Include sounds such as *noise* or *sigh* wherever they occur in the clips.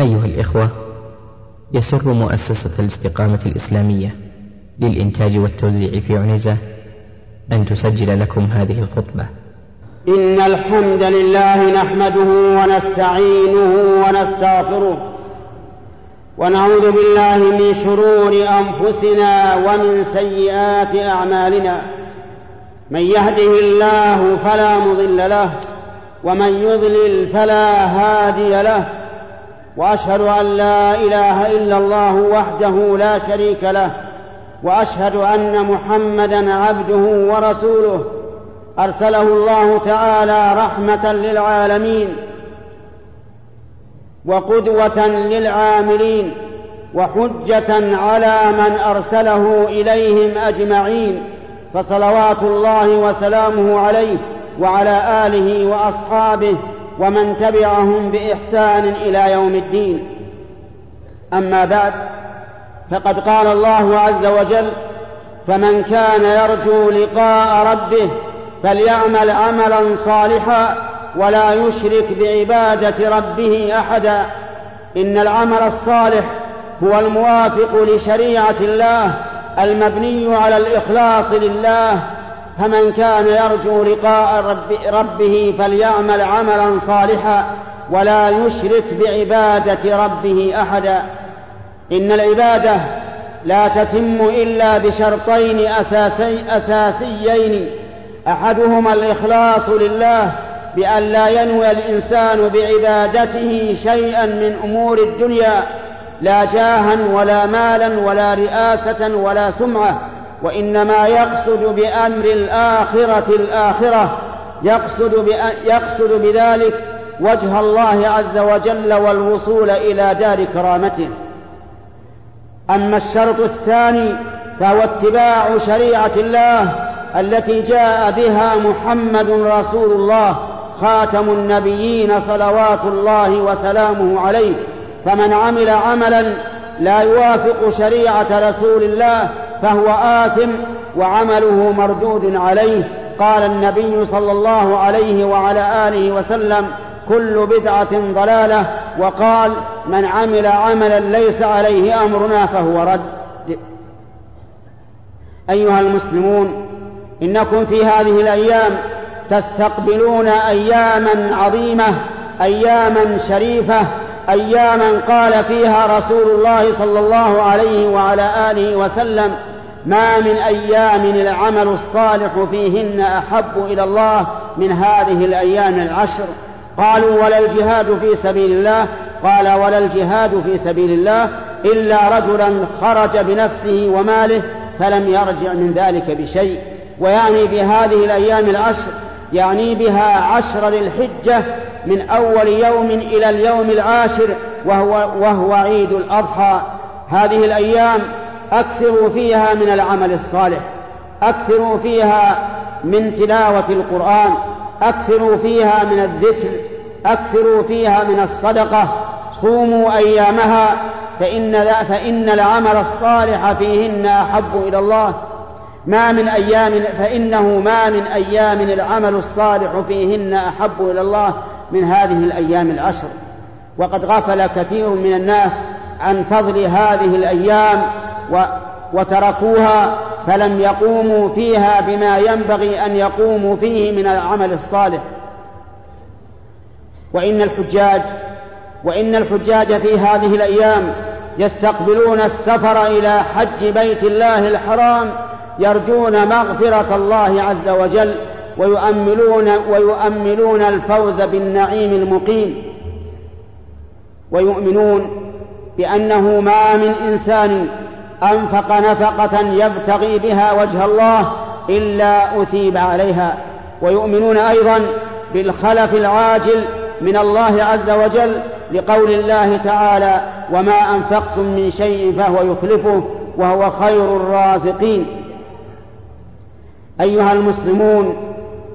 أيها الإخوة يسر مؤسسة الاستقامة الإسلامية للإنتاج والتوزيع في عنزة أن تسجل لكم هذه الخطبة. إن الحمد لله نحمده ونستعينه ونستغفره ونعوذ بالله من شرور أنفسنا ومن سيئات أعمالنا. من يهده الله فلا مضل له ومن يضلل فلا هادي له. وأشهد أن لا إله إلا الله وحده لا شريك له وأشهد أن محمدا عبده ورسوله. أرسله الله تعالى رحمة للعالمين وقدوة للعاملين وحجة على من أرسله إليهم أجمعين فصلوات الله وسلامه عليه وعلى آله وأصحابه ومن تبعهم بإحسان إلى يوم الدين. أما بعد فقد قال الله عز وجل فمن كان يرجو لقاء ربه فليعمل عملا صالحا ولا يشرك بعبادة ربه احدا. إن العمل الصالح هو الموافق لشريعة الله المبني على الإخلاص لله فمن كان يرجو لقاء رب ربه فليعمل عملا صالحا ولا يشرك بعبادة ربه أحدا. إن العبادة لا تتم إلا بشرطين أساسي أساسيين. أحدهما الإخلاص لله بأن لا ينوي الإنسان بعبادته شيئا من أمور الدنيا لا جاها ولا مالا ولا رئاسة ولا سمعة. وإنما يقصد بأمر الآخرة الآخرة يقصد, يقصد بذلك وجه الله عز وجل والوصول إلى دار كرامته. أما الشرط الثاني فهو اتباع شريعة الله التي جاء بها محمد رسول الله خاتم النبيين صلوات الله وسلامه عليه. فمن عمل عملا لا يوافق شريعة رسول الله فهو آثم وعمله مردود عليه. قال النبي صلى الله عليه وعلى آله وسلم كل بدعة ضلالة. وقال من عمل عملا ليس عليه أمرنا فهو رد. أيها المسلمون إنكم في هذه الأيام تستقبلون أياما عظيمة أياما شريفة أياما قال فيها رسول الله صلى الله عليه وعلى آله وسلم ما من أيام العمل الصالح فيهن أحب إلى الله من هذه الأيام العشر. قالوا ولا الجهاد في سبيل الله. قال ولا الجهاد في سبيل الله إلا رجلا خرج بنفسه وماله فلم يرجع من ذلك بشيء. ويعني بهذه الأيام العشر يعني بها عشر للحجة من أول يوم إلى اليوم العاشر وهو, وهو عيد الأضحى. هذه الأيام أكثروا فيها من العمل الصالح أكثروا فيها من تلاوة القرآن أكثروا فيها من الذكر أكثروا فيها من الصدقة. صوموا أيامها فإن, فإن العمل الصالح فيهن أحب إلى الله. ما من أيام فإنه ما من أيام العمل الصالح فيهن أحب إلى الله من هذه الأيام العشر. وقد غفل كثير من الناس عن فضل هذه الأيام وتركوها فلم يقوموا فيها بما ينبغي أن يقوموا فيه من العمل الصالح. وإن الحجاج وإن الحجاج في هذه الأيام يستقبلون السفر إلى حج بيت الله الحرام يرجون مغفرة الله عز وجل ويؤملون ويؤملون الفوز بالنعيم المقيم ويؤمنون بأنه ما من إنسان أنفق نفقة يبتغي بها وجه الله إلا أثيب عليها ويؤمنون أيضا بالخلف العاجل من الله عز وجل لقول الله تعالى وما أنفقتم من شيء فهو يخلفه وهو خير الرازقين أيها المسلمون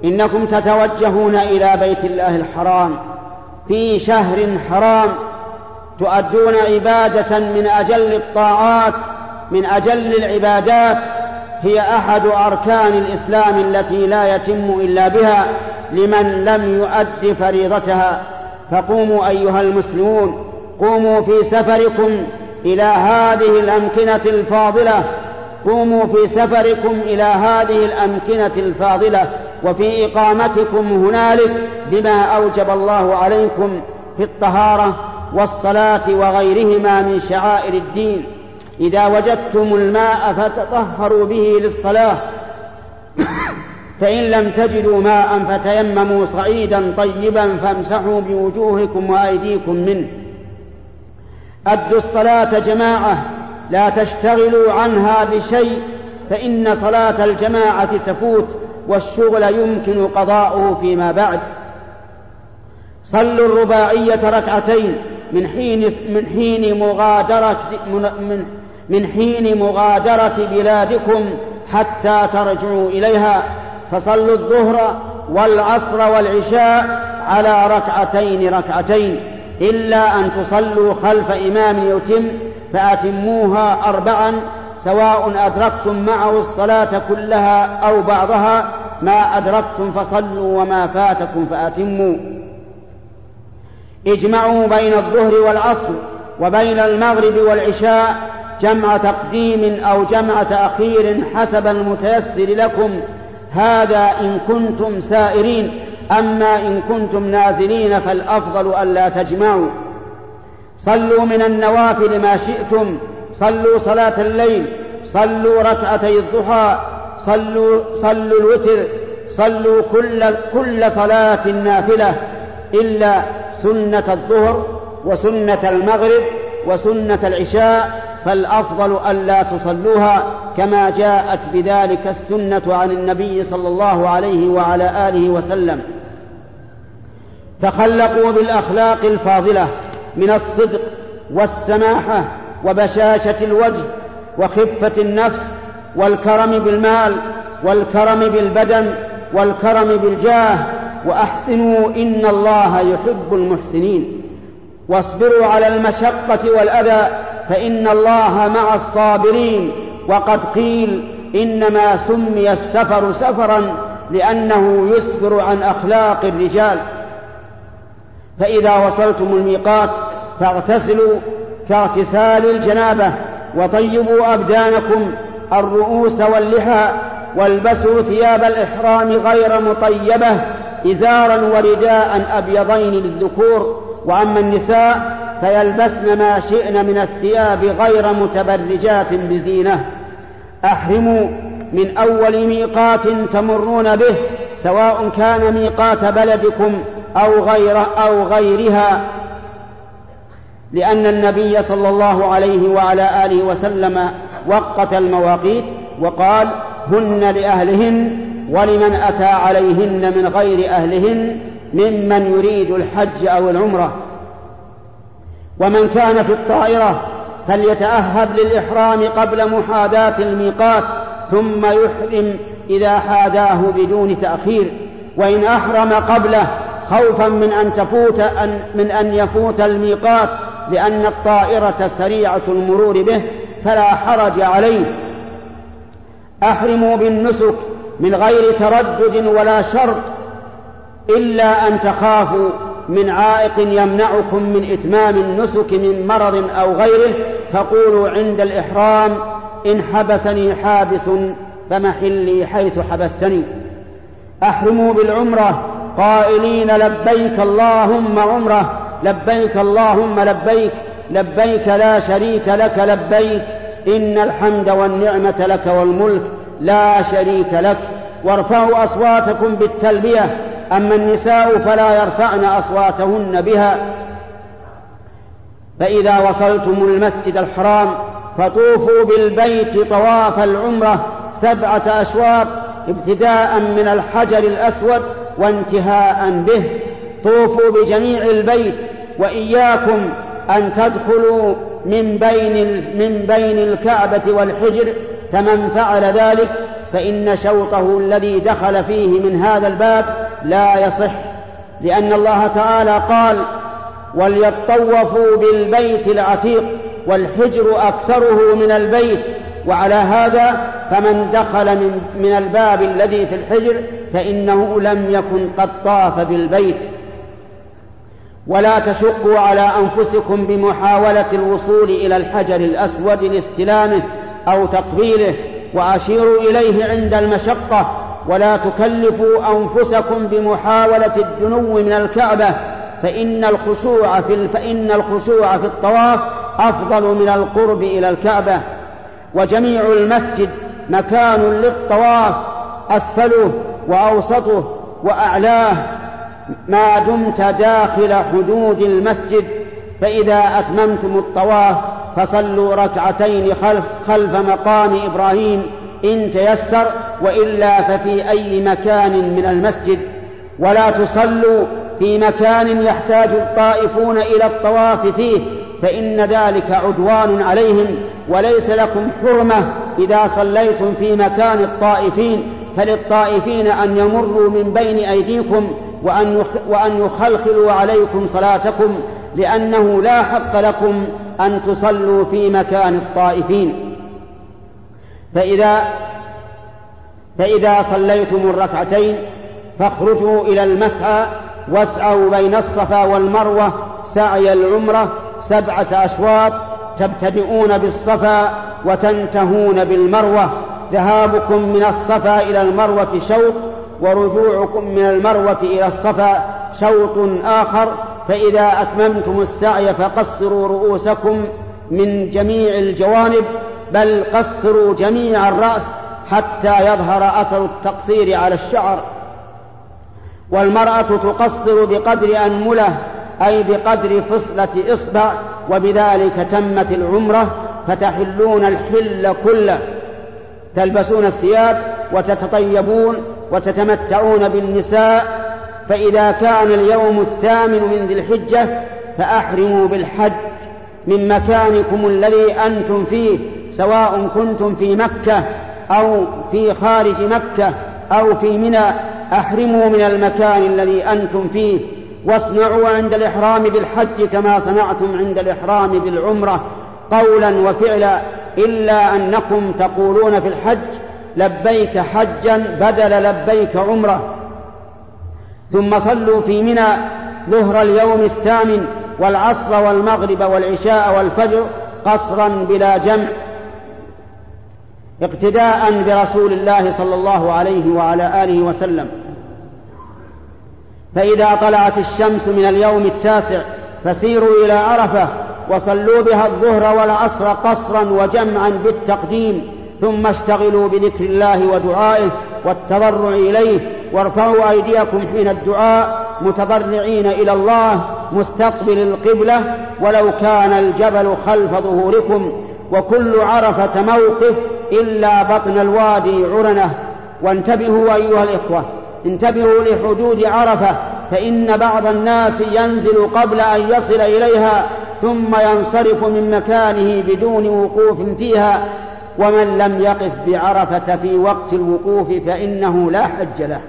إنكم تتوجهون إلى بيت الله الحرام. في شهر حرام تؤدون عبادة من أجل الطاعات من أجل العبادات هي أحد أركان الإسلام التي لا يتم إلا بها لمن لم يؤد فريضتها. فقوموا أيها المسلمون قوموا في سفركم إلى هذه الأمكنة الفاضلة قوموا في سفركم إلى هذه الأمكنة الفاضلة وفي إقامتكم هنالك بما أوجب الله عليكم في الطهارة والصلاة وغيرهما من شعائر الدين. إذا وجدتم الماء فتطهروا به للصلاة. *coughs* فإن لم تجدوا ماء فتيمموا صعيدا طيبا فامسحوا بوجوهكم وأيديكم منه. أدوا الصلاة جماعة. لا تشتغلوا عنها بشيء فإن صلاة الجماعة تفوت والشغل يمكن قضاؤه فيما بعد. صلوا الرباعية ركعتين من حين من حين مغادرة من من حين مغادرة بلادكم حتى ترجعوا إليها. فصلوا الظهر والعصر والعشاء على ركعتين ركعتين إلا أن تصلوا خلف إمام يتم فأتموها أربعا سواء أدركتم معه الصلاة كلها أو بعضها ما أدركتم فصلوا وما فاتكم فأتموا. اجمعوا بين الظهر والعصر وبين المغرب والعشاء جمع تقديم أو جمع تأخير حسب المتيسر لكم. هذا إن كنتم سائرين أما إن كنتم نازلين فالأفضل ألا تجمعوا. صلوا من النوافل ما شئتم صلوا صلاة الليل صلوا ركعتي الضحى صلوا صلوا الوتر صلوا كل كل صلاة نافلة إلا سنة الظهر وسنة المغرب وسنة العشاء فالأفضل ألا تصلوها كما جاءت بذلك السنة عن النبي صلى الله عليه وعلى آله وسلم. تخلقوا بالأخلاق الفاضلة. من الصدق والسماحة وبشاشة الوجه وخفة النفس والكرم بالمال والكرم بالبدن والكرم بالجاه وأحسنوا إن الله يحب المحسنين. واصبروا على المشقة والأذى فإن الله مع الصابرين. وقد قيل إنما سمي السفر سفرا لأنه يسفر عن أخلاق الرجال. فإذا وصلتم الميقات فاغتسلوا كاغتسال الجنابة وطيبوا أبدانكم الرؤوس واللحى والبسوا ثياب الإحرام غير مطيبة إزارا ورداء أبيضين للذكور وأما النساء فيلبسن ما شئن من الثياب غير متبرجات بزينة. أحرموا من أول ميقات تمرون به سواء كان ميقات بلدكم أو غير أو غيرها لأن النبي صلى الله عليه وعلى آله وسلم وقت المواقيت وقال هن لأهلهن ولمن أتى عليهن من غير أهلهن ممن يريد الحج أو العمرة. ومن كان في الطائرة فليتأهب للإحرام قبل محاذاة الميقات ثم يحرم إذا حاداه بدون تأخير وإن أحرم قبله خوفا من أن تفوت أن من أن يفوت الميقات لأن الطائرة سريعة المرور به فلا حرج عليه. أحرموا بالنسك من غير تردد ولا شرط إلا أن تخافوا من عائق يمنعكم من إتمام النسك من مرض أو غيره فقولوا عند الإحرام إن حبسني حابس فمحلي حيث حبستني. أحرموا بالعمرة قائلين لبيك اللهم عمره لبيك اللهم لبيك لبيك لا شريك لك لبيك إن الحمد والنعمة لك والملك لا شريك لك. وارفعوا أصواتكم بالتلبية أما النساء فلا يرفعن أصواتهن بها. فإذا وصلتم المسجد الحرام فطوفوا بالبيت طواف العمرة سبعة أشواط ابتداء من الحجر الأسود وانتهاء به. طوفوا بجميع البيت وإياكم أن تدخلوا من بين من بين الكعبة والحجر. فمن فعل ذلك فإن شوطه الذي دخل فيه من هذا الباب لا يصح. لأن الله تعالى قال وليطوفوا بالبيت العتيق والحجر أكثره من البيت وعلى هذا فمن دخل من, من الباب الذي في الحجر فإنه لم يكن قد طاف بالبيت. ولا تشقوا على أنفسكم بمحاولة الوصول إلى الحجر الأسود لاستلامه أو تقبيله وأشيروا إليه عند المشقة. ولا تكلفوا أنفسكم بمحاولة الدنو من الكعبة فإن الخشوع في فإن الخشوع في الطواف أفضل من القرب إلى الكعبة. وجميع المسجد مكان للطواف أسفله وأوسطه وأعلاه. ما دمت داخل حدود المسجد فإذا أتممتم الطواف فصلوا ركعتين خلف, خلف مقام إبراهيم إن تيسر وإلا ففي أي مكان من المسجد. ولا تصلوا في مكان يحتاج الطائفون إلى الطواف فيه. فإن ذلك عدوان عليهم وليس لكم حرمة إذا صليتم في مكان الطائفين فللطائفين أن يمروا من بين أيديكم وأن وأن يخلخلوا عليكم صلاتكم لأنه لا حق لكم أن تصلوا في مكان الطائفين. فإذا فإذا صليتم الركعتين فاخرجوا إلى المسعى واسعوا بين الصفا والمروة سعي العمرة سبعة أشواط تبتدئون بالصفا وتنتهون بالمروة. ذهابكم من الصفا إلى المروة شوط ورجوعكم من المروة إلى الصفا شوط آخر. فإذا أتممتم السعي فقصروا رؤوسكم من جميع الجوانب بل قصروا جميع الرأس حتى يظهر أثر التقصير على الشعر. والمرأة تقصر بقدر أنملة أي بقدر فصلة إصبع وبذلك تمت العمرة فتحلون الحل كله. تلبسون الثياب وتتطيبون وتتمتعون بالنساء فإذا كان اليوم الثامن من ذي الحجة فأحرموا بالحج من مكانكم الذي أنتم فيه سواء كنتم في مكة أو في خارج مكة أو في منى. أحرموا من المكان الذي أنتم فيه. واصنعوا عند الإحرام بالحج كما صنعتم عند الإحرام بالعمرة قولا وفعلا إلا أنكم تقولون في الحج لبيك حجا بدل لبيك عمرة. ثم صلوا في منى ظهر اليوم الثامن والعصر والمغرب والعشاء والفجر قصرا بلا جمع اقتداء برسول الله صلى الله عليه وعلى آله وسلم. فإذا طلعت الشمس من اليوم التاسع فسيروا إلى عرفة وصلوا بها الظهر والعصر قصرا وجمعا بالتقديم ثم اشتغلوا بذكر الله ودعائه والتضرع إليه وارفعوا أيديكم حين الدعاء متضرعين إلى الله مستقبل القبلة ولو كان الجبل خلف ظهوركم وكل عرفة موقف إلا بطن الوادي عرنة. وانتبهوا أيها الإخوة انتبهوا لحدود عرفة فإن بعض الناس ينزل قبل أن يصل إليها ثم ينصرف من مكانه بدون وقوف فيها. ومن لم يقف بعرفة في وقت الوقوف فإنه لا حج له.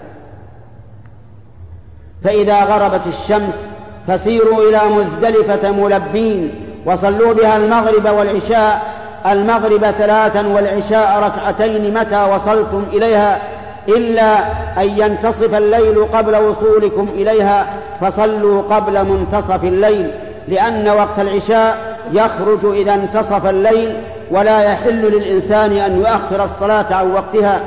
فإذا غربت الشمس فسيروا إلى مزدلفة ملبين وصلوا بها المغرب والعشاء. المغرب ثلاثا والعشاء ركعتين متى وصلتم إليها؟ إلا أن ينتصف الليل قبل وصولكم إليها فصلوا قبل منتصف الليل لأن وقت العشاء يخرج إذا انتصف الليل ولا يحل للإنسان أن يؤخر الصلاة عن وقتها.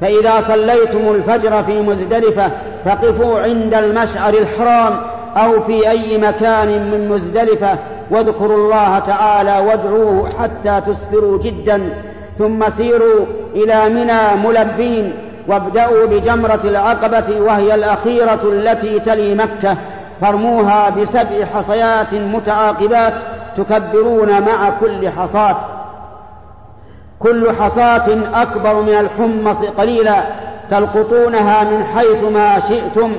فإذا صليتم الفجر في مزدلفة فقفوا عند المشعر الحرام أو في أي مكان من مزدلفة واذكروا الله تعالى وادعوه حتى تسفروا جدا. ثم سيروا إلى منى ملبين وابدأوا بجمرة العقبة وهي الأخيرة التي تلي مكة. فارموها بسبع حصيات متعاقبات تكبرون مع كل حصاة. كل حصاة أكبر من الحمص قليلا تلقطونها من حيث ما شئتم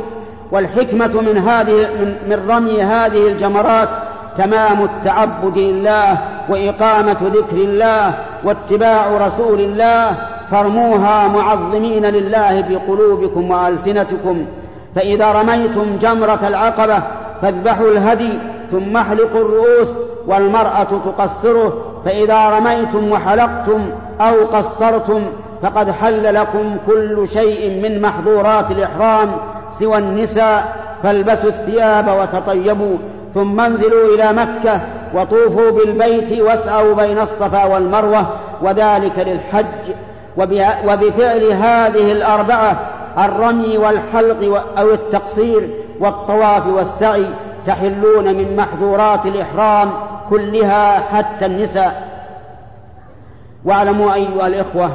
والحكمة من هذه من رمي هذه الجمرات تمام التعبد لله وإقامة ذكر الله واتباع رسول الله فارموها معظمين لله بقلوبكم وألسنتكم. فإذا رميتم جمرة العقبة فاذبحوا الهدي ثم احلقوا الرؤوس والمرأة تقصره. فإذا رميتم وحلقتم أو قصرتم فقد حل لكم كل شيء من محظورات الإحرام سوى النساء. فالبسوا الثياب وتطيبوا ثم انزلوا إلى مكة وطوفوا بالبيت واسعوا بين الصفا والمروة وذلك للحج وبفعل هذه الأربعة الرمي والحلق أو التقصير والطواف والسعي تحلون من محظورات الإحرام كلها حتى النساء. واعلموا أيها الإخوة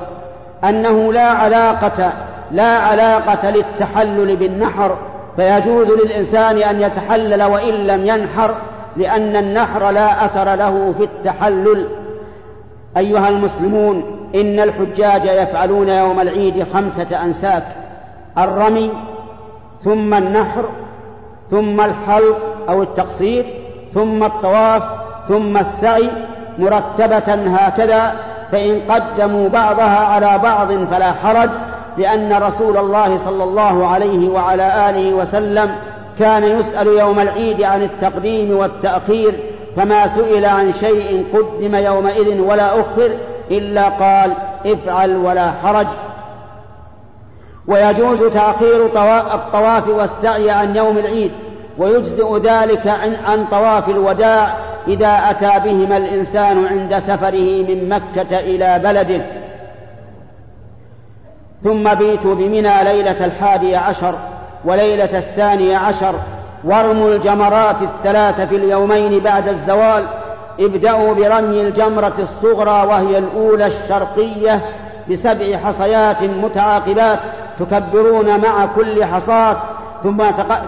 أنه لا علاقة لا علاقة للتحلل بالنحر فيجوز للإنسان أن يتحلل وإن لم ينحر لأن النحر لا أثر له في التحلل. أيها المسلمون إن الحجاج يفعلون يوم العيد خمسة أنساك الرمي ثم النحر ثم الحلق أو التقصير ثم الطواف ثم السعي مرتبة هكذا فإن قدموا بعضها على بعض فلا حرج. لأن رسول الله صلى الله عليه وعلى آله وسلم كان يسأل يوم العيد عن التقديم والتأخير فما سئل عن شيء قدم يومئذ ولا أخر إلا قال افعل ولا حرج. ويجوز تأخير الطواف والسعي عن يوم العيد ويجزئ ذلك عن طواف الوداع إذا أتى بهما الإنسان عند سفره من مكة إلى بلده. ثم بيتوا بمنى ليلة الحادي عشر وليلة الثاني عشر وارموا الجمرات الثلاث في اليومين بعد الزوال ابدأوا برمي الجمرة الصغرى وهي الأولى الشرقية بسبع حصيات متعاقبات تكبرون مع كل حصاة ثم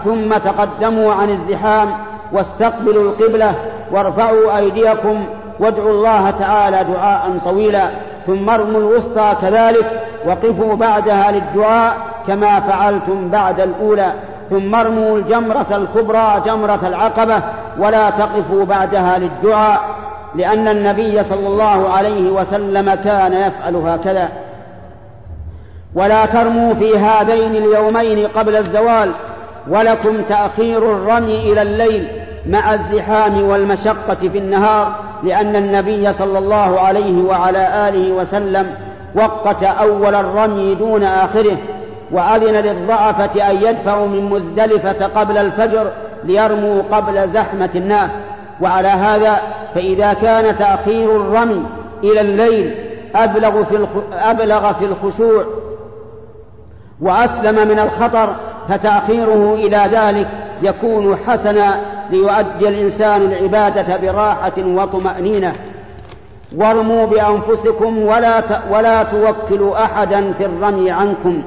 ثم تقدموا عن الزحام واستقبلوا القبلة وارفعوا أيديكم وادعوا الله تعالى دعاء طويلا ثم ارموا الوسطى كذلك وقفوا بعدها للدعاء كما فعلتم بعد الأولى ثم ارموا الجمرة الكبرى جمرة العقبة ولا تقفوا بعدها للدعاء لأن النبي صلى الله عليه وسلم كان يفعل هكذا. ولا ترموا في هذين اليومين قبل الزوال ولكم تأخير الرمي إلى الليل مع الزحام والمشقة في النهار لأن النبي صلى الله عليه وعلى آله وسلم وقت أول الرمي دون آخره وأذن للضعفة أن يدفعوا من مزدلفة قبل الفجر ليرموا قبل زحمة الناس. وعلى هذا فإذا كان تأخير الرمي إلى الليل أبلغ في أبلغ في الخشوع وأسلم من الخطر فتأخيره إلى ذلك يكون حسنا ليؤدي الإنسان العبادة براحة وطمأنينة. وارموا بأنفسكم ولا ولا توكلوا أحدا في الرمي عنكم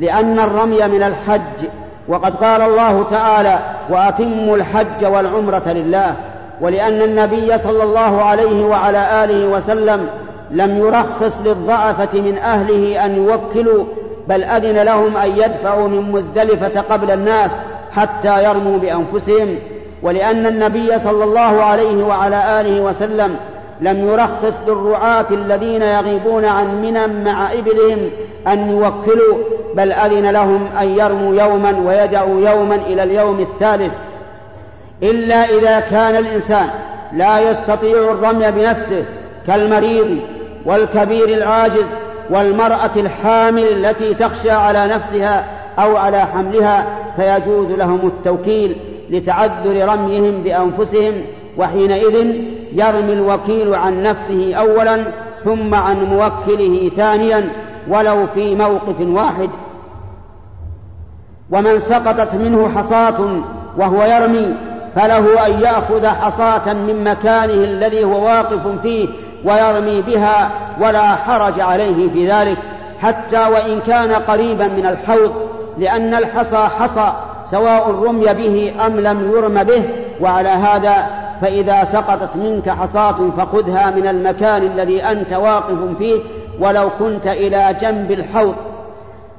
لأن الرمي من الحج. وقد قال الله تعالى وأتموا الحج والعمرة لله. ولأن النبي صلى الله عليه وعلى آله وسلم لم يرخص للضعفة من أهله أن يوكلوا بل أذن لهم أن يدفعوا من مزدلفة قبل الناس حتى يرموا بأنفسهم. ولأن النبي صلى الله عليه وعلى آله وسلم لم يرخص للرعاة الذين يغيبون عن منى مع إبلهم أن يوكلوا بل أذن لهم أن يرموا يوما ويدعوا يوما إلى اليوم الثالث. إلا إذا كان الإنسان لا يستطيع الرمي بنفسه كالمريض والكبير العاجز والمرأة الحامل التي تخشى على نفسها أو على حملها فيجوز لهم التوكيل لتعذر رميهم بأنفسهم وحينئذ يرمي الوكيل عن نفسه أولا ثم عن موكله ثانيا ولو في موقف واحد. ومن سقطت منه حصاة وهو يرمي فله أن يأخذ حصاة من مكانه الذي هو واقف فيه ويرمي بها ولا حرج عليه في ذلك حتى وإن كان قريبا من الحوض لأن الحصى حصى سواء رمي به أم لم يرم به. وعلى هذا فإذا سقطت منك حصاة فخذها من المكان الذي أنت واقف فيه ولو كنت إلى جنب الحوض.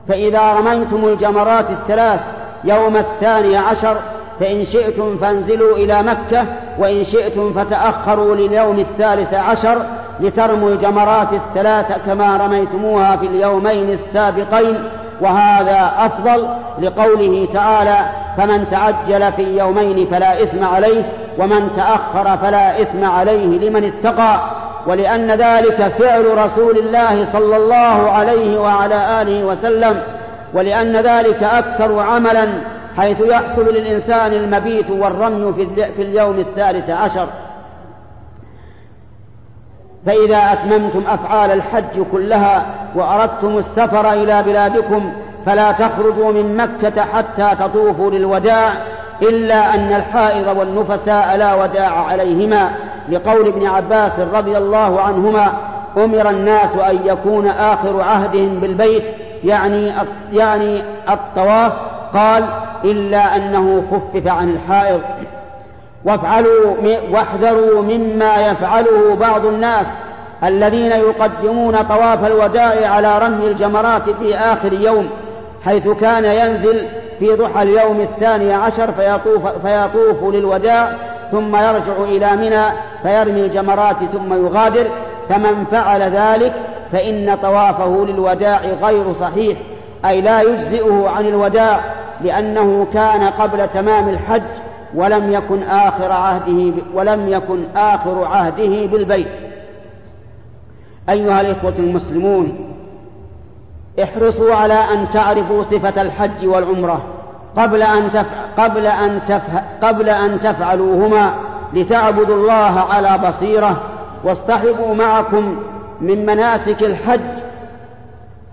فإذا رميتم الجمرات الثلاث يوم الثاني عشر فإن شئتم فانزلوا إلى مكة وإن شئتم فتأخروا لليوم الثالث عشر لترموا الجمرات الثلاث كما رميتموها في اليومين السابقين. وهذا أفضل لقوله تعالى فمن تعجل في يومين فلا إثم عليه ومن تأخر فلا إثم عليه لمن اتقى. ولأن ذلك فعل رسول الله صلى الله عليه وعلى آله وسلم. ولأن ذلك أكثر عملا حيث يحصل للإنسان المبيت والرمي في اليوم الثالث عشر. فإذا أتممتم أفعال الحج كلها وأردتم السفر إلى بلادكم فلا تخرجوا من مكة حتى تطوفوا للوداع إلا أن الحائض والنفساء لا وداع عليهما. لقول ابن عباس رضي الله عنهما أمر الناس أن يكون آخر عهدهم بالبيت يعني يعني الطواف. قال إلا أنه خفف عن الحائض. وافعلوا واحذروا مما يفعله بعض الناس الذين يقدمون طواف الوداع على رمي الجمرات في آخر يوم. حيث كان ينزل في ضحى اليوم الثاني عشر فيطوف, فيطوف للوداع ثم يرجع إلى منى فيرمي الجمرات ثم يغادر. فمن فعل ذلك فإن طوافه للوداع غير صحيح أي لا يجزئه عن الوداع لأنه كان قبل تمام الحج ولم يكن آخر عهده ولم يكن آخر عهده بالبيت. أيها الإخوة المسلمون احرصوا على أن تعرفوا صفة الحج والعمرة قبل أن تفع قبل أن تفع قبل أن تفعلوهما لتعبدوا الله على بصيرة واصطحبوا معكم من مناسك الحج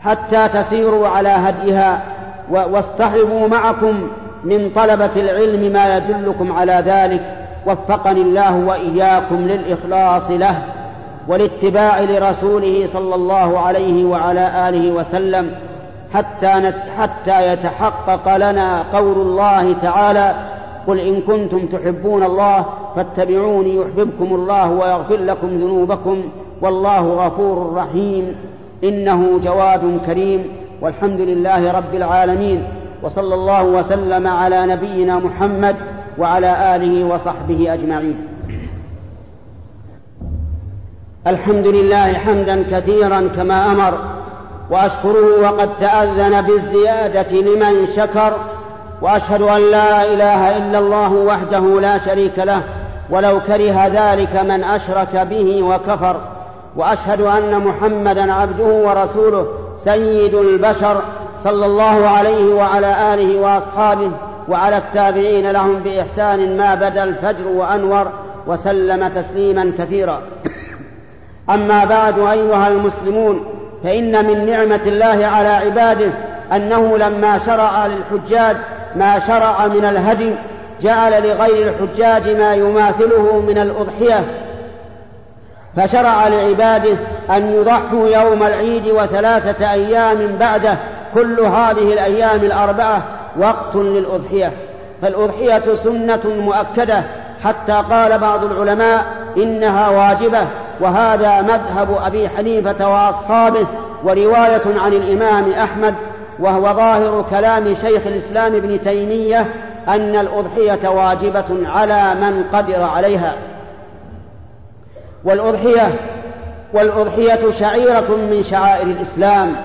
حتى تسيروا على هديها واصطحبوا معكم من طلبة العلم ما يدلكم على ذلك. وفقني الله وإياكم للإخلاص له. والاتباع لرسوله صلى الله عليه وعلى آله وسلم حتى حتى يتحقق لنا قول الله تعالى قل إن كنتم تحبون الله فاتبعوني يحببكم الله ويغفر لكم ذنوبكم والله غفور رحيم إنه جواد كريم والحمد لله رب العالمين وصلى الله وسلم على نبينا محمد وعلى آله وصحبه أجمعين. الحمد لله حمدا كثيرا كما أمر وأشكره وقد تأذن بالزيادة لمن شكر وأشهد أن لا إله إلا الله وحده لا شريك له ولو كره ذلك من أشرك به وكفر وأشهد أن محمدا عبده ورسوله سيد البشر صلى الله عليه وعلى آله وأصحابه وعلى التابعين لهم بإحسان ما بدا الفجر وأنور وسلم تسليما كثيرا. أما بعد أيها المسلمون فإن من نعمة الله على عباده أنه لما شرع للحجاج ما شرع من الهدي جعل لغير الحجاج ما يماثله من الأضحية. فشرع لعباده أن يضحوا يوم العيد وثلاثة أيام بعده كل هذه الأيام الأربعة وقت للأضحية. فالأضحية سنة مؤكدة حتى قال بعض العلماء إنها واجبة. وهذا مذهب أبي حنيفة وأصحابه ورواية عن الإمام أحمد وهو ظاهر كلام شيخ الإسلام ابن تيمية أن الأضحية واجبة على من قدر عليها. والأضحية والأضحية شعيرة من شعائر الإسلام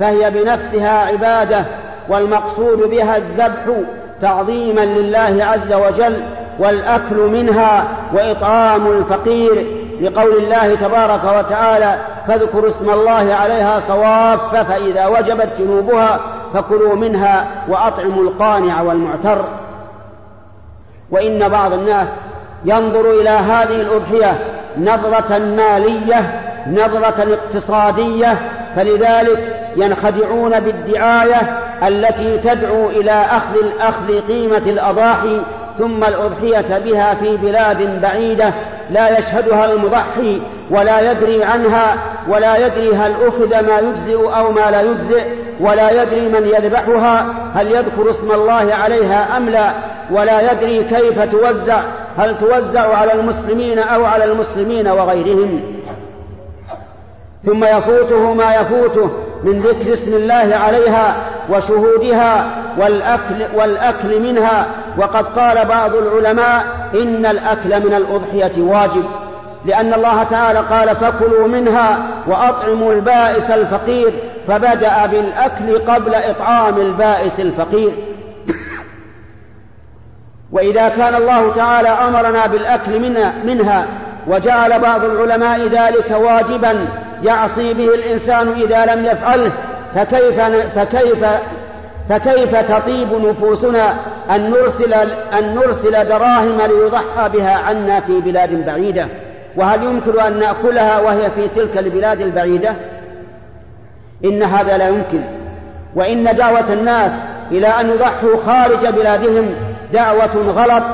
فهي بنفسها عبادة والمقصود بها الذبح تعظيما لله عز وجل والأكل منها وإطعام الفقير لقول الله تبارك وتعالى فاذكروا اسم الله عليها صواف فإذا وجبت جنوبها فكلوا منها وأطعموا القانع والمعتر. وإن بعض الناس ينظر إلى هذه الأضحية نظرة مالية نظرة اقتصادية فلذلك ينخدعون بالدعاية التي تدعو إلى أخذ الأخذ قيمة الأضاحي ثم الأضحية بها في بلاد بعيدة لا يشهدها المضحي ولا يدري عنها ولا يدري هل أخذ ما يجزئ أو ما لا يجزئ ولا يدري من يذبحها هل يذكر اسم الله عليها أم لا ولا يدري كيف توزع هل توزع على المسلمين أو على المسلمين وغيرهم. ثم يفوته ما يفوته من ذكر اسم الله عليها وشهودها والأكل, والأكل منها وقد قال بعض العلماء إن الأكل من الأضحية واجب لأن الله تعالى قال فكلوا منها وأطعموا البائس الفقير فبدأ بالأكل قبل إطعام البائس الفقير. وإذا كان الله تعالى أمرنا بالأكل منها, وجعل بعض العلماء ذلك واجبا يعصي به الإنسان إذا لم يفعله فكيف, فكيف فكيف تطيب نفوسنا؟ أن نرسل, أن نرسل دراهم ليضحى بها عنا في بلاد بعيدة. وهل يمكن أن نأكلها وهي في تلك البلاد البعيدة؟ إن هذا لا يمكن. وإن دعوة الناس إلى أن يضحوا خارج بلادهم دعوة غلط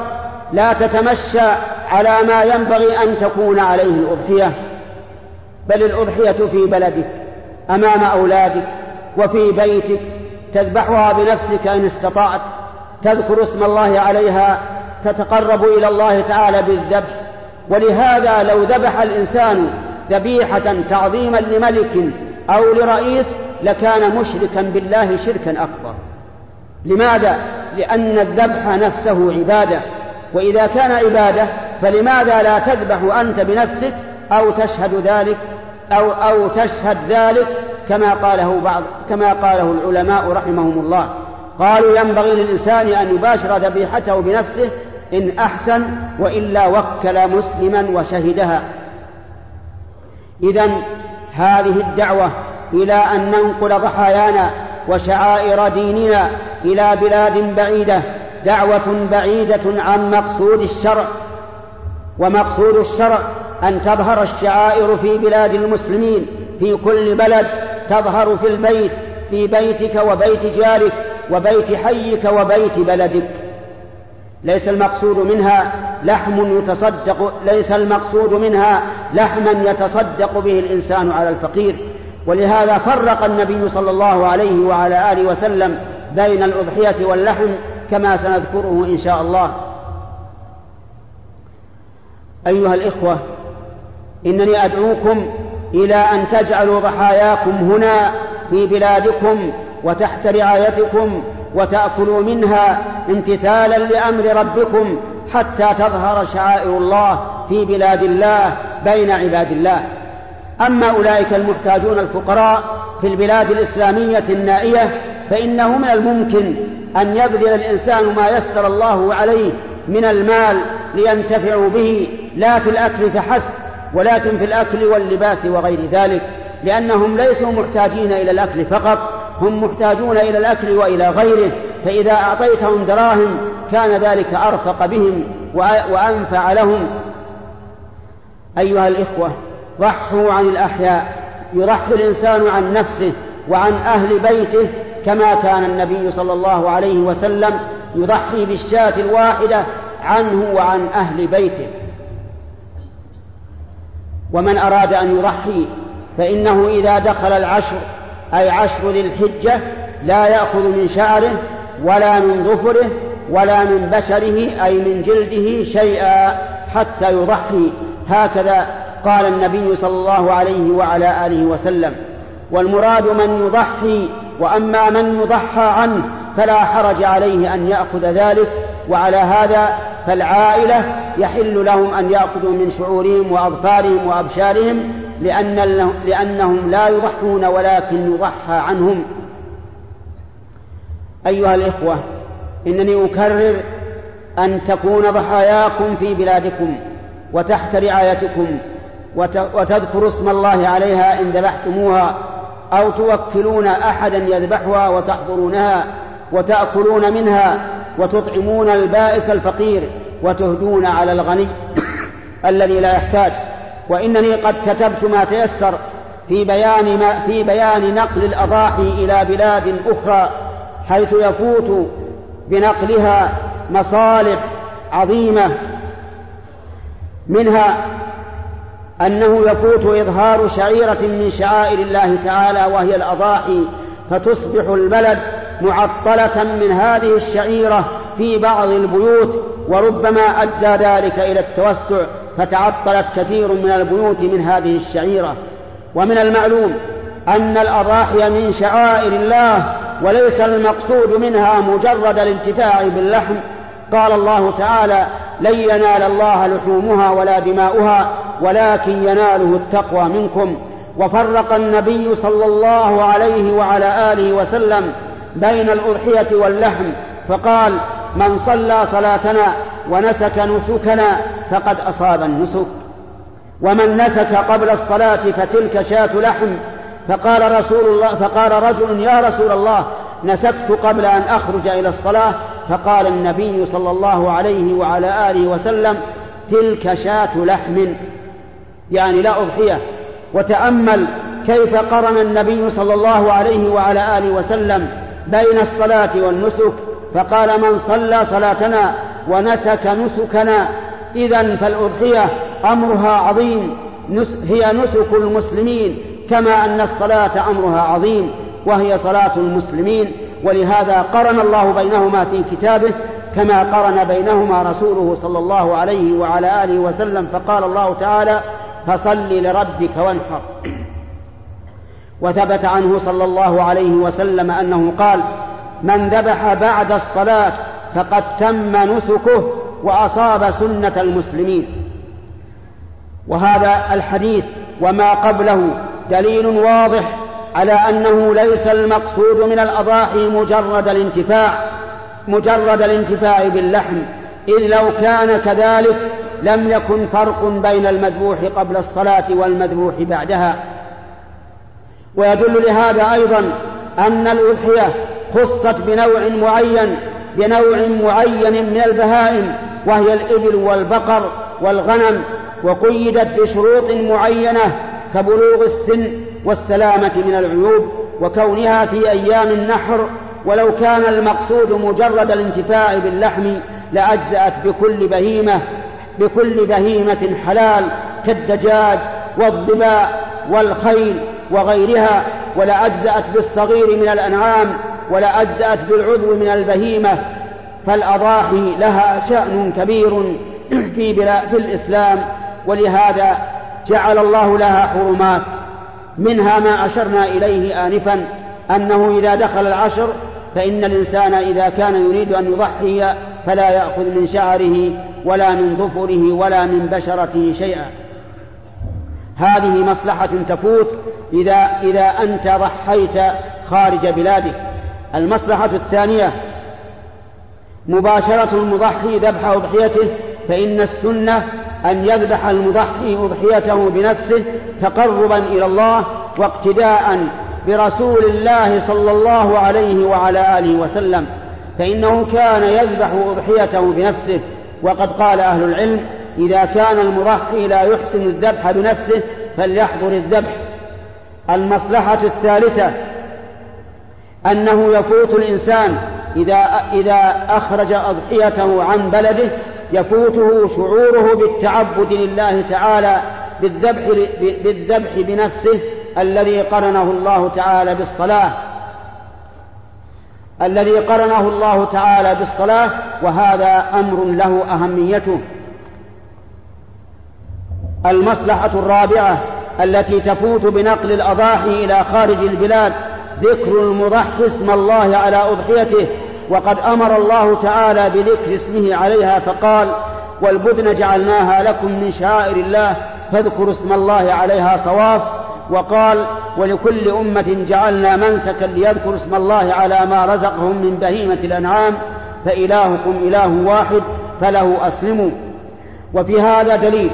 لا تتمشى على ما ينبغي أن تكون عليه الأضحية. بل الأضحية في بلدك أمام أولادك وفي بيتك تذبحها بنفسك إن استطعت. تذكر اسم الله عليها تتقرب إلى الله تعالى بالذبح ولهذا لو ذبح الإنسان ذبيحة تعظيما لملك أو لرئيس لكان مشركا بالله شركا أكبر. لماذا؟ لأن الذبح نفسه عبادة. وإذا كان عبادة فلماذا لا تذبح أنت بنفسك أو تشهد ذلك؟ أو أو تشهد ذلك كما قاله بعض كما قاله العلماء رحمهم الله. قالوا ينبغي للإنسان أن يباشر ذبيحته بنفسه إن أحسن وإلا وكل مسلما وشهدها. إذا هذه الدعوة إلى أن ننقل ضحايانا وشعائر ديننا إلى بلاد بعيدة دعوة بعيدة عن مقصود الشرع. ومقصود الشرع أن تظهر الشعائر في بلاد المسلمين في كل بلد تظهر في البيت في بيتك وبيت جارك. وبيت حيك وبيت بلدك. ليس المقصود منها لحم يتصدق ليس المقصود منها لحما يتصدق به الإنسان على الفقير. ولهذا فرق النبي صلى الله عليه وعلى آله وسلم بين الأضحية واللحم كما سنذكره إن شاء الله. أيها الإخوة إنني أدعوكم إلى أن تجعلوا ضحاياكم هنا في بلادكم وتحت رعايتكم وتأكلوا منها امتثالا لأمر ربكم حتى تظهر شعائر الله في بلاد الله بين عباد الله. أما أولئك المحتاجون الفقراء في البلاد الإسلامية النائية فإنه من الممكن أن يبذل الإنسان ما يسر الله عليه من المال لينتفعوا به لا في الأكل فحسب ولكن في الأكل واللباس وغير ذلك لأنهم ليسوا محتاجين إلى الأكل فقط هم محتاجون إلى الأكل وإلى غيره فإذا أعطيتهم دراهم كان ذلك أرفق بهم وأنفع لهم. أيها الإخوة ضحوا عن الأحياء يضحي الإنسان عن نفسه وعن أهل بيته كما كان النبي صلى الله عليه وسلم يضحي بالشاة الواحدة عنه وعن أهل بيته. ومن أراد أن يضحي فإنه إذا دخل العشر أي عشر ذي الحجة لا يأخذ من شعره ولا من ظفره ولا من بشره أي من جلده شيئا حتى يضحي. هكذا قال النبي صلى الله عليه وعلى آله وسلم. والمراد من يضحي وأما من يضحى عنه فلا حرج عليه أن يأخذ ذلك وعلى هذا فالعائلة يحل لهم أن يأخذوا من شعورهم وأظفارهم وأبشارهم لأن لأنهم لا يضحون ولكن يضحى عنهم. أيها الإخوة إنني أكرر أن تكون ضحاياكم في بلادكم وتحت رعايتكم وتذكروا اسم الله عليها إن ذبحتموها أو توكلون أحدا يذبحها وتحضرونها وتأكلون منها وتطعمون البائس الفقير وتهدون على الغني *coughs* الذي لا يحتاج. وإنني قد كتبت ما تيسر في بيان ما في بيان نقل الأضاحي إلى بلاد أخرى حيث يفوت بنقلها مصالح عظيمة منها أنه يفوت إظهار شعيرة من شعائر الله تعالى وهي الأضاحي فتصبح البلد معطلة من هذه الشعيرة في بعض البيوت وربما أدى ذلك إلى التوسع. فتعطلت كثير من البيوت من هذه الشعيرة. ومن المعلوم أن الأضاحي من شعائر الله وليس المقصود منها مجرد الانتفاع باللحم. قال الله تعالى لن ينال الله لحومها ولا دماؤها ولكن يناله التقوى منكم. وفرق النبي صلى الله عليه وعلى آله وسلم بين الأضحية واللحم. فقال من صلى صلاتنا ونسك نسكنا فقد أصاب النسك. ومن نسك قبل الصلاة فتلك شاة لحم فقال رسول الله فقال رجل يا رسول الله نسكت قبل أن أخرج إلى الصلاة؟ فقال النبي صلى الله عليه وعلى آله وسلم تلك شاة لحم. يعني لا أضحية. وتأمل كيف قرن النبي صلى الله عليه وعلى آله وسلم بين الصلاة والنسك. فقال من صلى صلاتنا ونسك نسكنا. إذا فالأضحية أمرها عظيم. هي نسك المسلمين كما أن الصلاة أمرها عظيم وهي صلاة المسلمين. ولهذا قرن الله بينهما في كتابه كما قرن بينهما رسوله صلى الله عليه وعلى آله وسلم. فقال الله تعالى فصل لربك وانحر. وثبت عنه صلى الله عليه وسلم أنه قال من ذبح بعد الصلاة فقد تم نسكه وأصاب سنة المسلمين. وهذا الحديث وما قبله دليل واضح على أنه ليس المقصود من الأضاحي مجرد الانتفاع مجرد الانتفاع باللحم إذ لو كان كذلك لم يكن فرق بين المذبوح قبل الصلاة والمذبوح بعدها. ويدل لهذا أيضا أن الأضحية خصت بنوع معين بنوع معين من البهائم وهي الإبل والبقر والغنم وقيدت بشروط معينة كبلوغ السن والسلامة من العيوب وكونها في أيام النحر. ولو كان المقصود مجرد الانتفاع باللحم لأجزأت بكل بهيمة بكل بهيمة حلال كالدجاج والظباء والخيل وغيرها ولأجزأت بالصغير من الأنعام ولأجزأت بالعضو من البهيمة فالأضاحي لها شأن كبير *clears throat* في, في الإسلام ولهذا جعل الله لها حرمات منها ما أشرنا إليه آنفا أنه إذا دخل العشر فإن الإنسان إذا كان يريد أن يضحي فلا يأخذ من شعره ولا من ظفره ولا من بشرته شيئا. هذه مصلحة تفوت إذا إذا أنت ضحيت خارج بلادك المصلحة الثانية مباشرة المضحي ذبح أضحيته فإن السنة أن يذبح المضحي أضحيته بنفسه تقربا إلى الله واقتداء برسول الله صلى الله عليه وعلى آله وسلم فإنه كان يذبح أضحيته بنفسه. وقد قال أهل العلم إذا كان المضحي لا يحسن الذبح بنفسه فليحضر الذبح. المصلحة الثالثة أنه يفوت الإنسان إذا إذا أخرج أضحيته عن بلده يفوته شعوره بالتعبد لله تعالى بالذبح بالذبح بنفسه الذي قرنه الله تعالى بالصلاة. الذي قرنه الله تعالى بالصلاة وهذا أمر له أهميته. المصلحة الرابعة التي تفوت بنقل الأضاحي إلى خارج البلاد ذكر المضحي اسم الله على أضحيته وقد أمر الله تعالى بذكر اسمه عليها فقال والبدن جعلناها لكم من شائر الله فاذكروا اسم الله عليها صواف وقال ولكل أمة جعلنا منسكا ليذكروا اسم الله على ما رزقهم من بهيمة الأنعام فإلهكم إله واحد فله أسلموا. وفي هذا دليل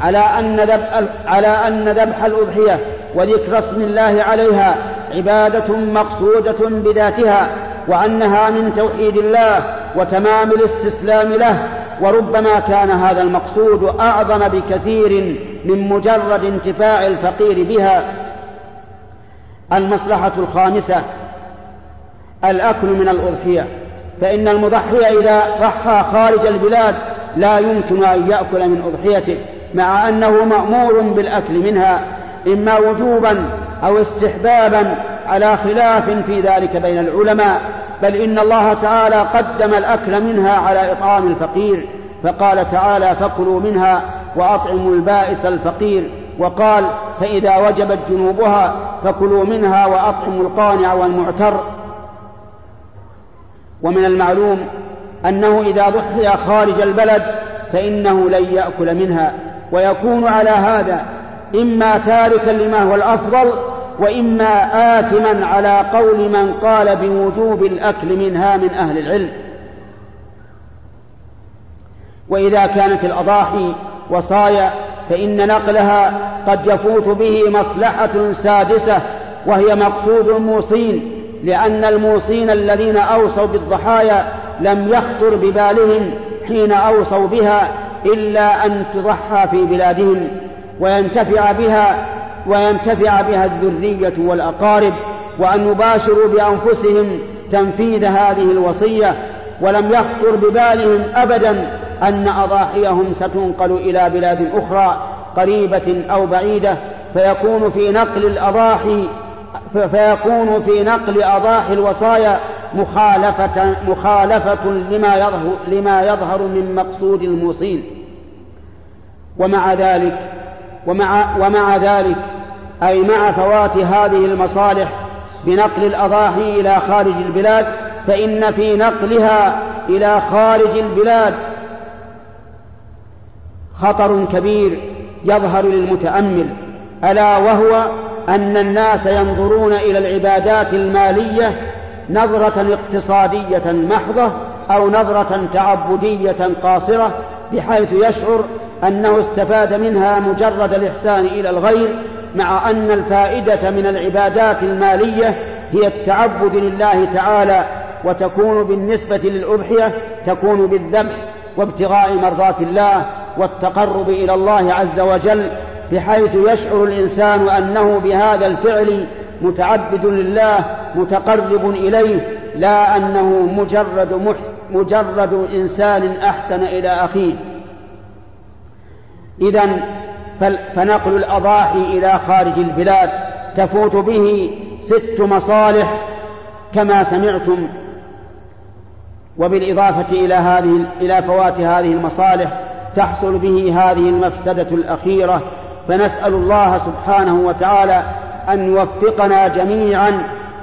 على أن ذبح على أن ذبح الأضحية وذكر اسم الله عليها عبادة مقصودة بذاتها وأنها من توحيد الله وتمام الاستسلام له وربما كان هذا المقصود أعظم بكثير من مجرد انتفاع الفقير بها. المصلحة الخامسة الأكل من الأضحية فإن المضحي إذا ضحى خارج البلاد لا يمكن أن يأكل من أضحيته مع أنه مأمور بالأكل منها إما وجوبا أو استحبابا على خلاف في ذلك بين العلماء بل إن الله تعالى قدم الأكل منها على إطعام الفقير فقال تعالى فكلوا منها وأطعموا البائس الفقير وقال فإذا وجبت جنوبها فكلوا منها وأطعموا القانع والمعتر ومن المعلوم أنه إذا ضحي خارج البلد فإنه لن يأكل منها ويكون على هذا إما تاركا لما هو الأفضل وإما آثما على قول من قال بوجوب الأكل منها من أهل العلم. وإذا كانت الأضاحي وصايا فإن نقلها قد يفوت به مصلحة سادسة وهي مقصود موصين لأن الموصين الذين أوصوا بالضحايا لم يخطر ببالهم حين أوصوا بها إلا أن تضحى في بلادهم وينتفع بها وينتفع بها الذرية والأقارب وأن يباشروا بأنفسهم تنفيذ هذه الوصية ولم يخطر ببالهم أبدا أن أضاحيهم ستنقل إلى بلاد أخرى قريبة أو بعيدة فيكون في نقل الأضاحي فيكون في نقل أضاحي الوصايا مخالفة مخالفة لما يظهر لما يظهر من مقصود الموصين. ومع ذلك ومع ومع ذلك أي مع فوات هذه المصالح بنقل الأضاحي إلى خارج البلاد فإن في نقلها إلى خارج البلاد خطر كبير يظهر للمتأمل ألا وهو أن الناس ينظرون إلى العبادات المالية نظرة اقتصادية محضة أو نظرة تعبدية قاصرة بحيث يشعر أنه استفاد منها مجرد الإحسان إلى الغير مع أن الفائدة من العبادات المالية هي التعبد لله تعالى وتكون بالنسبة للأضحية تكون بالذبح وابتغاء مرضات الله والتقرب إلى الله عز وجل بحيث يشعر الإنسان أنه بهذا الفعل متعبد لله متقرب إليه لا أنه مجرد مجرد إنسان أحسن إلى أخيه. إذا فنقل الأضاحي إلى خارج البلاد تفوت به ست مصالح كما سمعتم. وبالإضافة إلى هذه إلى فوات هذه المصالح تحصل به هذه المفسدة الأخيرة. فنسأل الله سبحانه وتعالى أن يوفقنا جميعا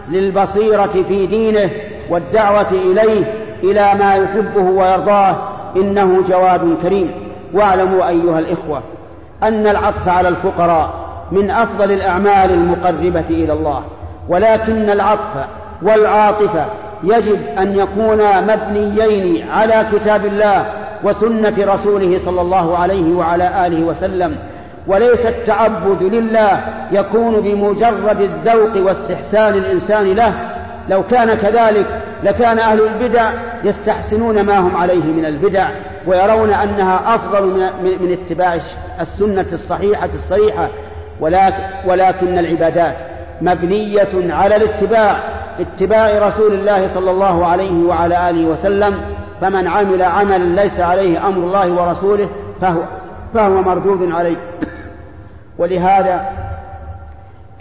للبصيرة في دينه والدعوة إليه إلى ما يحبه ويرضاه إنه جواد كريم. واعلموا أيها الإخوة أن العطف على الفقراء من أفضل الأعمال المقربة إلى الله ولكن العطف والعاطفة يجب أن يكونا مبنيين على كتاب الله وسنة رسوله صلى الله عليه وعلى آله وسلم وليس التعبد لله يكون بمجرد الذوق واستحسان الإنسان له لو كان كذلك لكان أهل البدع يستحسنون ما هم عليه من البدع ويرون أنها أفضل من اتباع السنة الصحيحة الصريحة ولكن, العبادات مبنية على الاتباع اتباع رسول الله صلى الله عليه وعلى آله وسلم فمن عمل عملا ليس عليه أمر الله ورسوله فهو, فهو مردود عليه. ولهذا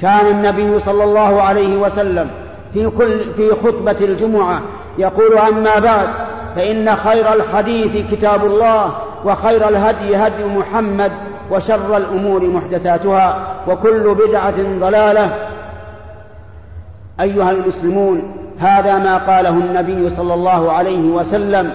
كان النبي صلى الله عليه وسلم في كل في خطبة الجمعة يقول أما بعد فإن خير الحديث كتاب الله وخير الهدي هدي محمد وشر الأمور محدثاتها وكل بدعة ضلالة. أيها المسلمون هذا ما قاله النبي صلى الله عليه وسلم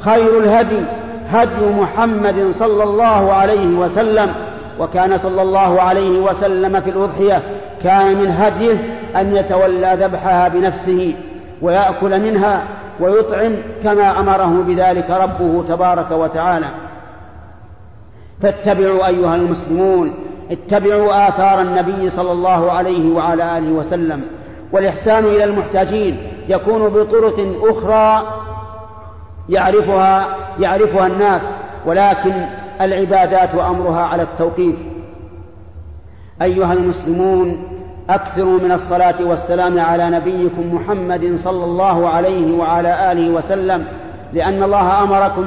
خير الهدي هدي محمد صلى الله عليه وسلم وكان صلى الله عليه وسلم في الأضحية. كان من هديه أن يتولى ذبحها بنفسه ويأكل منها ويطعم كما أمره بذلك ربه تبارك وتعالى. فاتبعوا أيها المسلمون اتبعوا آثار النبي صلى الله عليه وعلى آله وسلم والإحسان إلى المحتاجين يكون بطرق أخرى يعرفها يعرفها الناس ولكن العبادات وأمرها على التوقيف. أيها المسلمون أكثروا من الصلاة والسلام على نبيكم محمد صلى الله عليه وعلى آله وسلم لأن الله أمركم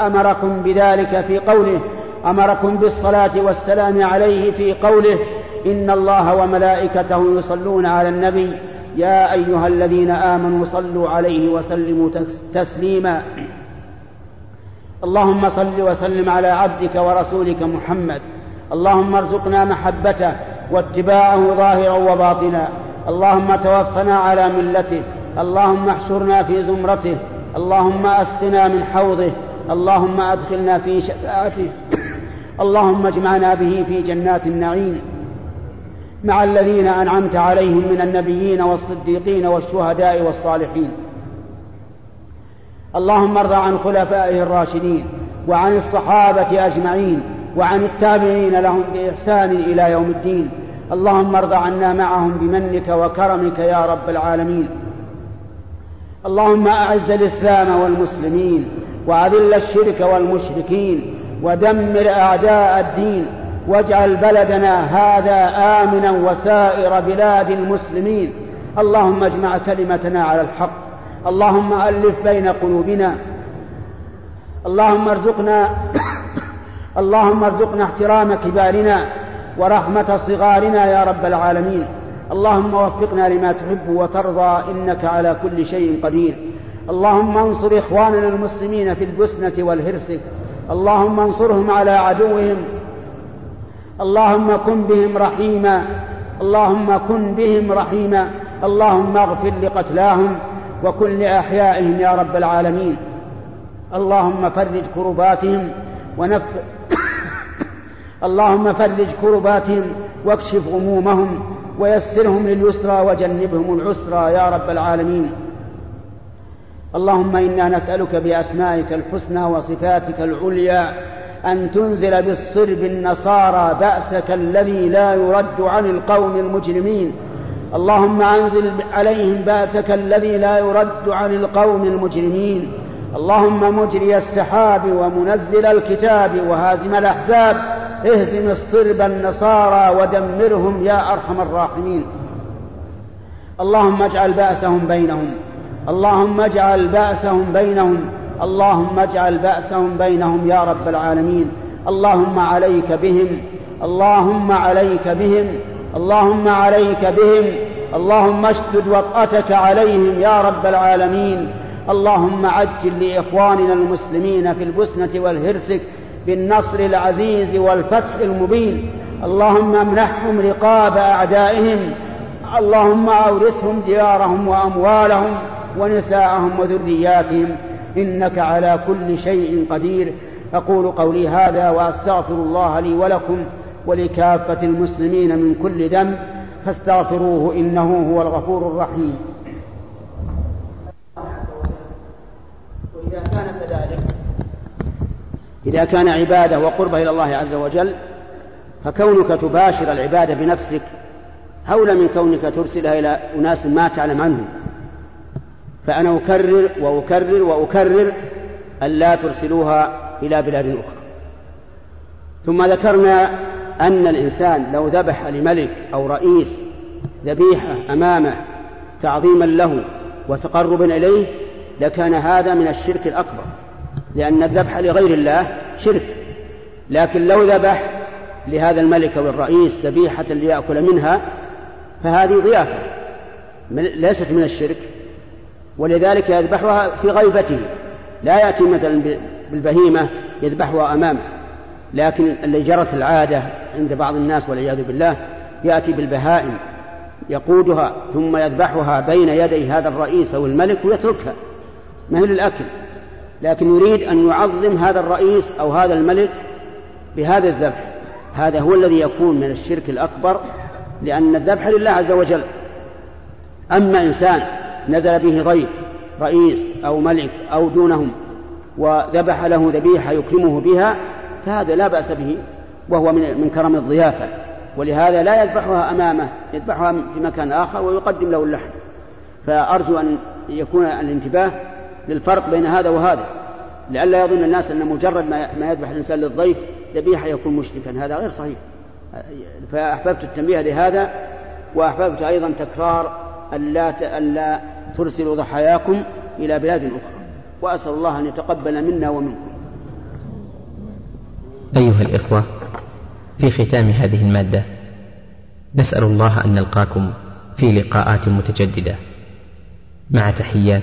أمركم بذلك في قوله أمركم بالصلاة والسلام عليه في قوله إن الله وملائكته يصلون على النبي يا أيها الذين آمنوا صلوا عليه وسلموا تسليما. اللهم صل وسلم على عبدك ورسولك محمد اللهم ارزقنا محبته واتباعه ظاهرا وباطنا. اللهم توفنا على ملته. اللهم احشرنا في زمرته. اللهم اسقنا من حوضه. اللهم ادخلنا في شفاعته. اللهم اجمعنا به في جنات النعيم. مع الذين انعمت عليهم من النبيين والصديقين والشهداء والصالحين. اللهم ارض عن خلفائه الراشدين وعن الصحابة أجمعين. وعن التابعين لهم بإحسان إلى يوم الدين. اللهم ارض عنا معهم بمنك وكرمك يا رب العالمين. اللهم أعز الإسلام والمسلمين وأذل الشرك والمشركين ودمر أعداء الدين واجعل بلدنا هذا آمنا وسائر بلاد المسلمين. اللهم اجمع كلمتنا على الحق. اللهم ألف بين قلوبنا. اللهم ارزقنا اللهم ارزقنا احترام كبارنا ورحمة صغارنا يا رب العالمين. اللهم وفقنا لما تحب وترضى إنك على كل شيء قدير. اللهم انصر إخواننا المسلمين في البسنة والهرسك اللهم انصرهم على عدوهم. اللهم كن بهم رحيما. اللهم كن بهم رحيما. اللهم اغفر لقتلاهم وكن لأحيائهم يا رب العالمين. اللهم فرج كرباتهم ونف اللهم فرج كرباتهم واكشف غمومهم ويسرهم لليسرى وجنبهم العسرى يا رب العالمين. اللهم إنا نسألك بأسمائك الحسنى وصفاتك العليا أن تنزل بالصرب النصارى بأسك الذي لا يرد عن القوم المجرمين. اللهم أنزل عليهم بأسك الذي لا يرد عن القوم المجرمين. اللهم مجري السحاب ومنزل الكتاب وهازم الأحزاب اهزم الصرب النصارى ودمرهم يا أرحم الراحمين. اللهم اجعل بأسهم بينهم اللهم اجعل بأسهم بينهم اللهم اجعل بأسهم بينهم يا رب العالمين. اللهم عليك بهم اللهم عليك بهم اللهم عليك بهم اللهم اشدد وطأتك عليهم يا رب العالمين. اللهم عجل لإخواننا المسلمين في البسنة والهرسك بالنصر العزيز والفتح المبين. اللهم امنحهم رقاب أعدائهم. اللهم أورثهم ديارهم وأموالهم ونساءهم وذرياتهم. إنك على كل شيء قدير. أقول قولي هذا وأستغفر الله لي ولكم ولكافة المسلمين من كل ذنب. فاستغفروه إنه هو الغفور الرحيم وإذا كان كذلك إذا كان عبادة وقربة إلى الله عز وجل فكونك تباشر العبادة بنفسك أولى من كونك ترسلها إلى أناس ما تعلم عنهم. فأنا أكرر وأكرر وأكرر أن لا ترسلوها إلى بلاد أخرى. ثم ذكرنا أن الإنسان لو ذبح لملك أو رئيس ذبيحة أمامه تعظيما له وتقربا إليه لكان هذا من الشرك الأكبر. لأن الذبح لغير الله شرك. لكن لو ذبح لهذا الملك أو الرئيس ذبيحة ليأكل منها فهذه ضيافة. ليست من الشرك. ولذلك يذبحها في غيبته. لا يأتي مثلا بالبهيمة يذبحها أمامه. لكن اللي جرت العادة عند بعض الناس والعياذ بالله يأتي بالبهائم يقودها ثم يذبحها بين يدي هذا الرئيس أو الملك ويتركها. ما هي للأكل لكن يريد أن يعظم هذا الرئيس أو هذا الملك بهذا الذبح. هذا هو الذي يكون من الشرك الأكبر لأن الذبح لله عز وجل. أما إنسان نزل به ضيف رئيس أو ملك أو دونهم وذبح له ذبيحة يكرمه بها فهذا لا بأس به وهو من من كرم الضيافة. ولهذا لا يذبحها أمامه يذبحها في مكان آخر ويقدم له اللحم. فأرجو أن يكون الانتباه للفرق بين هذا وهذا لئلا يظن الناس أن مجرد ما يذبح الإنسان للضيف ذبيحة يكون مشركا هذا غير صحيح. فأحببت التنبيه لهذا وأحببت أيضا تكرار ألا ألا ترسلوا ضحاياكم إلى بلاد أخرى. وأسأل الله أن يتقبل منا ومنكم. أيها الإخوة في ختام هذه المادة نسأل الله أن نلقاكم في لقاءات متجددة. مع تحيات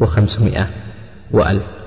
وخمسمائة وألف.